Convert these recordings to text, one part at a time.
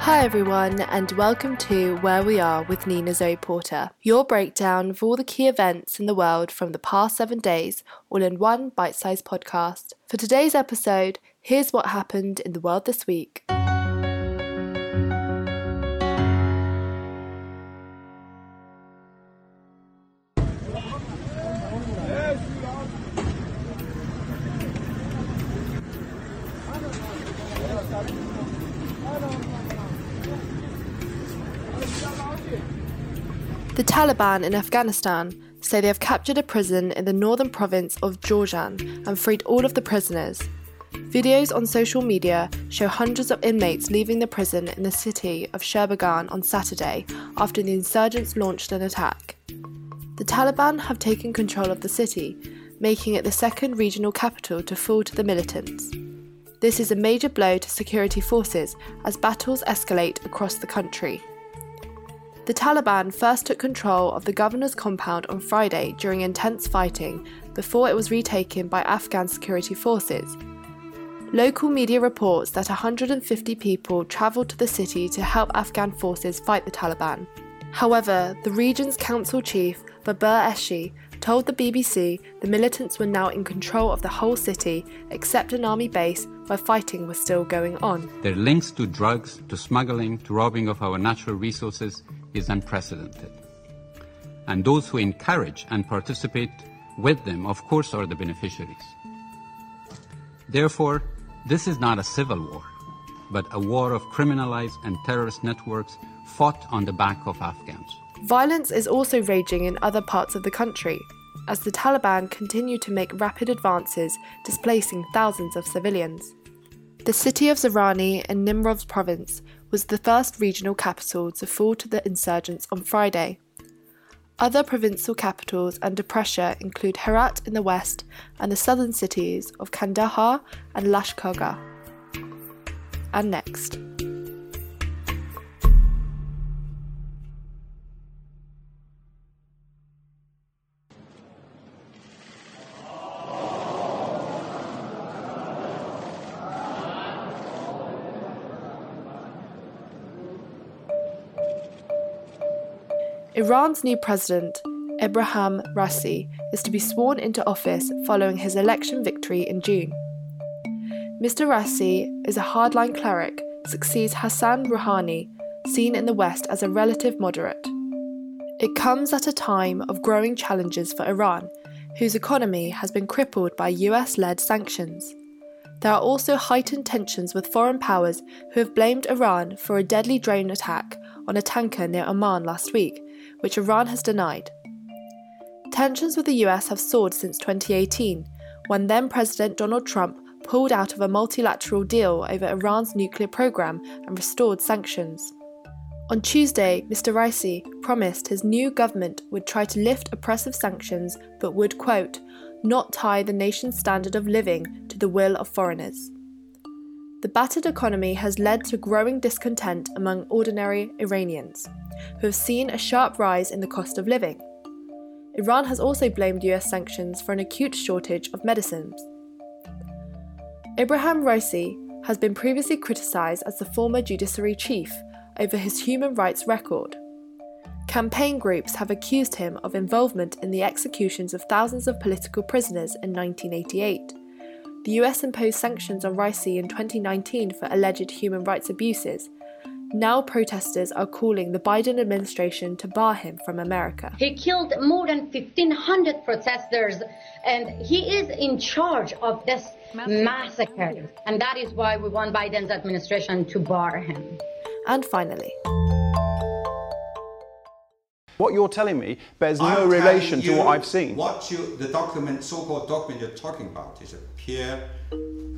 Hi, everyone, and welcome to Where We Are with Nina Zoe Porter, your breakdown of all the key events in the world from the past seven days, all in one bite sized podcast. For today's episode, here's what happened in the world this week. The Taliban in Afghanistan say they have captured a prison in the northern province of Jowzjan and freed all of the prisoners. Videos on social media show hundreds of inmates leaving the prison in the city of Sheberghan on Saturday after the insurgents launched an attack. The Taliban have taken control of the city, making it the second regional capital to fall to the militants. This is a major blow to security forces as battles escalate across the country. The Taliban first took control of the governor's compound on Friday during intense fighting before it was retaken by Afghan security forces. Local media reports that 150 people travelled to the city to help Afghan forces fight the Taliban. However, the region's council chief, Babur Eshchi, told the BBC the militants were now in control of the whole city except an army base where fighting was still going on. Their links to drugs, to smuggling, to robbing of our natural resources is unprecedented. And those who encourage and participate with them, of course, are the beneficiaries. Therefore, this is not a civil war, but a war of criminalized and terrorist networks fought on the back of Afghans. Violence is also raging in other parts of the country as the Taliban continue to make rapid advances, displacing thousands of civilians. The city of Zaranj in Nimroz province was the first regional capital to fall to the insurgents on Friday. Other provincial capitals under pressure include Herat in the west and the southern cities of Kandahar and Lashkargah. And next. Iran's new president, Ebrahim Raisi, is to be sworn into office following his election victory in June. Mr. Raisi is a hardline cleric, succeeds Hassan Rouhani, seen in the West as a relative moderate. It comes at a time of growing challenges for Iran, whose economy has been crippled by US led sanctions. There are also heightened tensions with foreign powers who have blamed Iran for a deadly drone attack on a tanker near Oman last week, which Iran has denied. Tensions with the US have soared since 2018, when then President Donald Trump pulled out of a multilateral deal over Iran's nuclear program and restored sanctions. On Tuesday, Mr. Raisi promised his new government would try to lift oppressive sanctions but would, quote, not tie the nation's standard of living to the will of foreigners. The battered economy has led to growing discontent among ordinary Iranians, who have seen a sharp rise in the cost of living. Iran has also blamed US sanctions for an acute shortage of medicines. Ebrahim Raisi has been previously criticised as the former judiciary chief over his human rights record. Campaign groups have accused him of involvement in the executions of thousands of political prisoners in 1988. The US imposed sanctions on Raisi in 2019 for alleged human rights abuses. Now protesters are calling the Biden administration to bar him from America. He killed more than 1,500 protesters, and he is in charge of this massacre. And that is why we want Biden's administration to bar him. And finally, what you're telling me bears I'm no relation to what I've seen. What you, the document, so-called document you're talking about, is a pure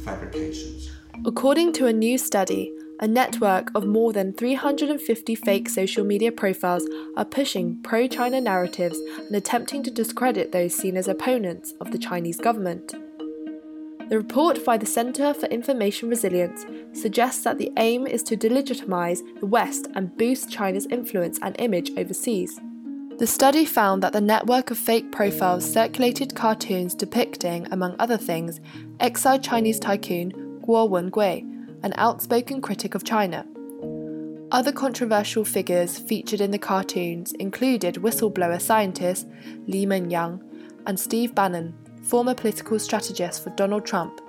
fabrications. According to a new study, a network of more than 350 fake social media profiles are pushing pro China narratives and attempting to discredit those seen as opponents of the Chinese government. The report by the Center for Information Resilience suggests that the aim is to delegitimize the West and boost China's influence and image overseas. The study found that the network of fake profiles circulated cartoons depicting, among other things, exiled Chinese tycoon Guo Wengui, an outspoken critic of China. Other controversial figures featured in the cartoons included whistleblower scientist Li-Meng Yan and Steve Bannon, former political strategist for Donald Trump.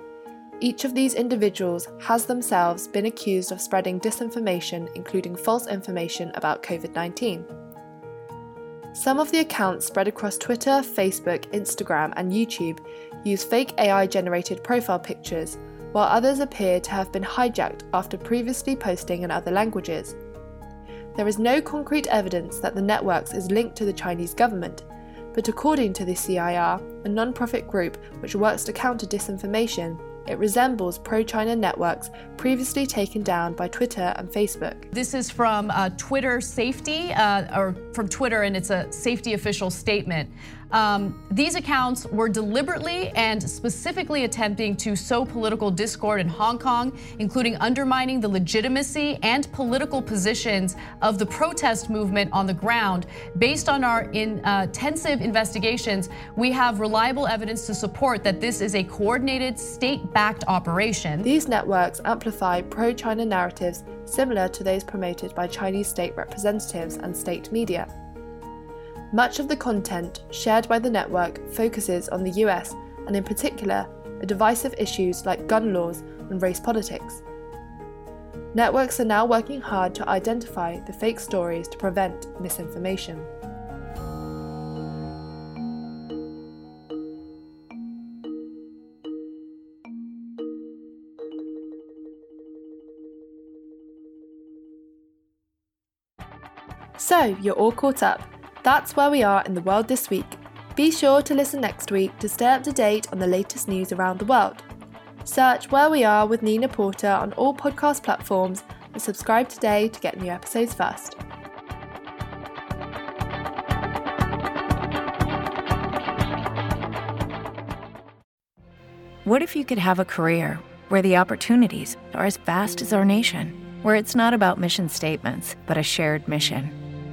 Each of these individuals has themselves been accused of spreading disinformation, including false information about COVID 19. Some of the accounts spread across Twitter, Facebook, Instagram, and YouTube use fake AI generated profile pictures, while others appear to have been hijacked after previously posting in other languages. There is no concrete evidence that the networks is linked to the Chinese government, but according to the CIR, a non profit group which works to counter disinformation, it resembles pro China networks previously taken down by Twitter and Facebook. This is from uh, Twitter Safety, uh, or from Twitter, and it's a safety official statement. Um, these accounts were deliberately and specifically attempting to sow political discord in Hong Kong, including undermining the legitimacy and political positions of the protest movement on the ground. Based on our intensive investigations, we have reliable evidence to support that this is a coordinated state backed operation. These networks amplify pro China narratives similar to those promoted by Chinese state representatives and state media. Much of the content shared by the network focuses on the US and, in particular, divisive issues like gun laws and race politics. Networks are now working hard to identify the fake stories to prevent misinformation. So, you're all caught up. That's where we are in the world this week. Be sure to listen next week to stay up to date on the latest news around the world. Search Where We Are with Nina Porter on all podcast platforms and subscribe today to get new episodes first. What if you could have a career where the opportunities are as vast as our nation, where it's not about mission statements, but a shared mission?